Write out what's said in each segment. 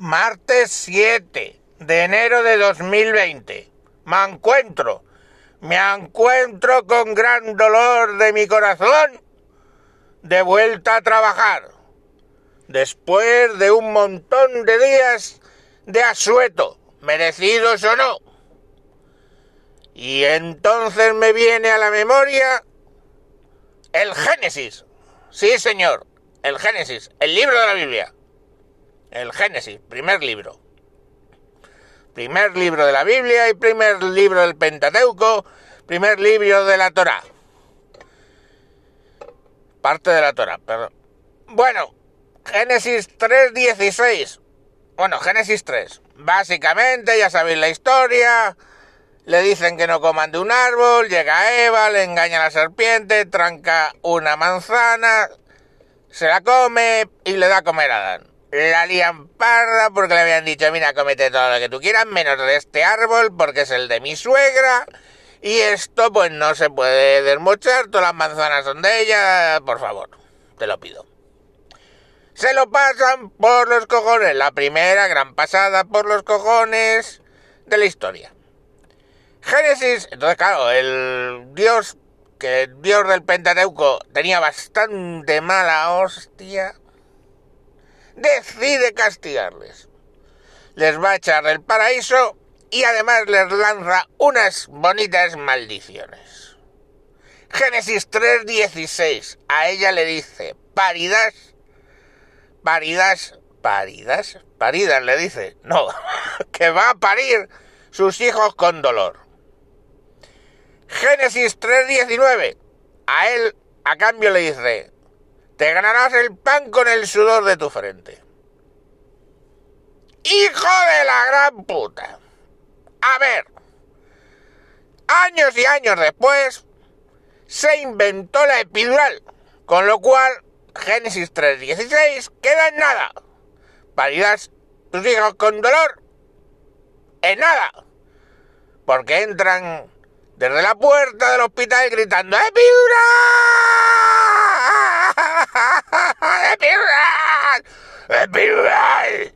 Martes 7 de enero de 2020. Me encuentro, me encuentro con gran dolor de mi corazón de vuelta a trabajar. Después de un montón de días de asueto, merecidos o no. Y entonces me viene a la memoria el Génesis. Sí, señor, el Génesis, el libro de la Biblia. El Génesis, primer libro. Primer libro de la Biblia y primer libro del Pentateuco, primer libro de la Torá. Parte de la Torá, perdón. Bueno, Génesis 3.16. Bueno, Génesis 3. Básicamente, ya sabéis la historia. Le dicen que no coman de un árbol, llega Eva, le engaña a la serpiente, tranca una manzana, se la come y le da a comer a Adán. La lían parda porque le habían dicho, mira, comete todo lo que tú quieras, menos de este árbol porque es el de mi suegra. Y esto pues no se puede desmochar, todas las manzanas son de ella, por favor, te lo pido. Se lo pasan por los cojones, la primera gran pasada por los cojones de la historia. Génesis, entonces claro, el dios, que el dios del Pentateuco tenía bastante mala hostia, decide castigarles. Les va a echar del paraíso y además les lanza unas bonitas maldiciones. Génesis 3:16, a ella le dice, paridas, paridas, paridas, paridas le dice, no, que va a parir sus hijos con dolor. Génesis 3:19, a él a cambio le dice, te ganarás el pan con el sudor de tu frente. ¡Hijo de la gran puta! A ver, años y años después, se inventó la epidural, con lo cual Génesis 3.16 queda en nada. Paridas tus hijos con dolor, en nada. Porque entran desde la puerta del hospital gritando ¡Epidural! ¡Epidural! ¡Epidural!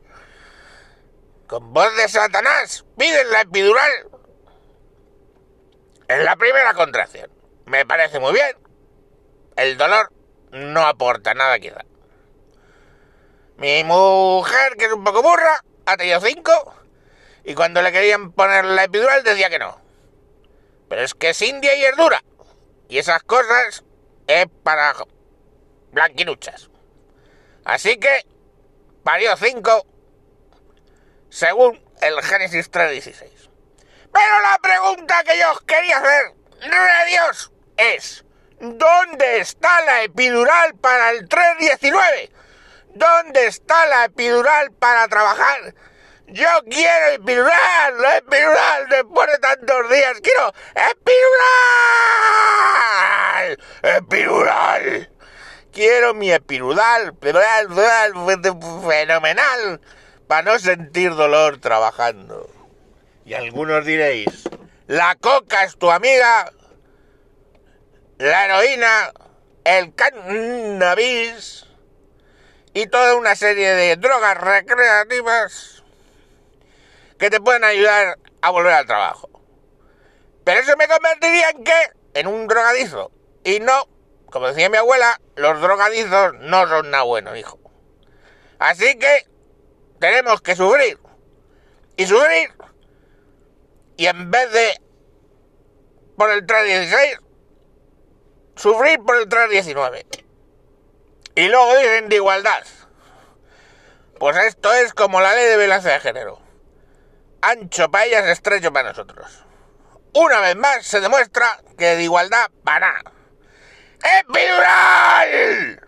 Con voz de Satanás, piden la epidural en la primera contracción. Me parece muy bien. El dolor no aporta nada quizá. Mi mujer, que es un poco burra, ha tenido cinco y cuando le querían poner la epidural decía que no. Pero es que es india y es dura. Y esas cosas es para blanquinuchas. Así que parió cinco según el Génesis 3.16. Pero la pregunta que yo os quería hacer, de Dios, es, ¿dónde está la epidural para el 3.19? ¿Dónde está la epidural para trabajar? Yo quiero epidural, la epidural después de tantos días. Quiero epidural, epidural. Quiero mi epidural, fenomenal para no sentir dolor trabajando. Y algunos diréis, la coca es tu amiga, la heroína, el cannabis y toda una serie de drogas recreativas que te pueden ayudar a volver al trabajo. Pero eso me convertiría en qué? En un drogadizo. Y no, como decía mi abuela, los drogadizos no son nada bueno, hijo. Así que tenemos que sufrir. Y sufrir y en vez de por el 316 sufrir por el 319 y luego dicen de igualdad. Pues esto es como la ley de violencia de género. Ancho para ellas estrecho para nosotros. Una vez más se demuestra que de igualdad para nada ¡Epidural!